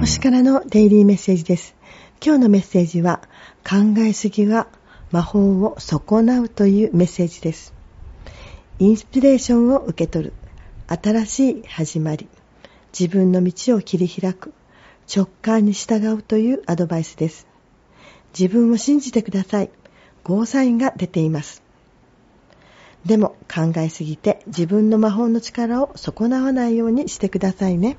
星からのデイリーメッセージです。今日のメッセージは、考えすぎは魔法を損なうというメッセージです。インスピレーションを受け取る。新しい始まり。自分の道を切り開く。直感に従うというアドバイスです。自分を信じてください。ゴーサインが出ています。でも考えすぎて自分の魔法の力を損なわないようにしてくださいね。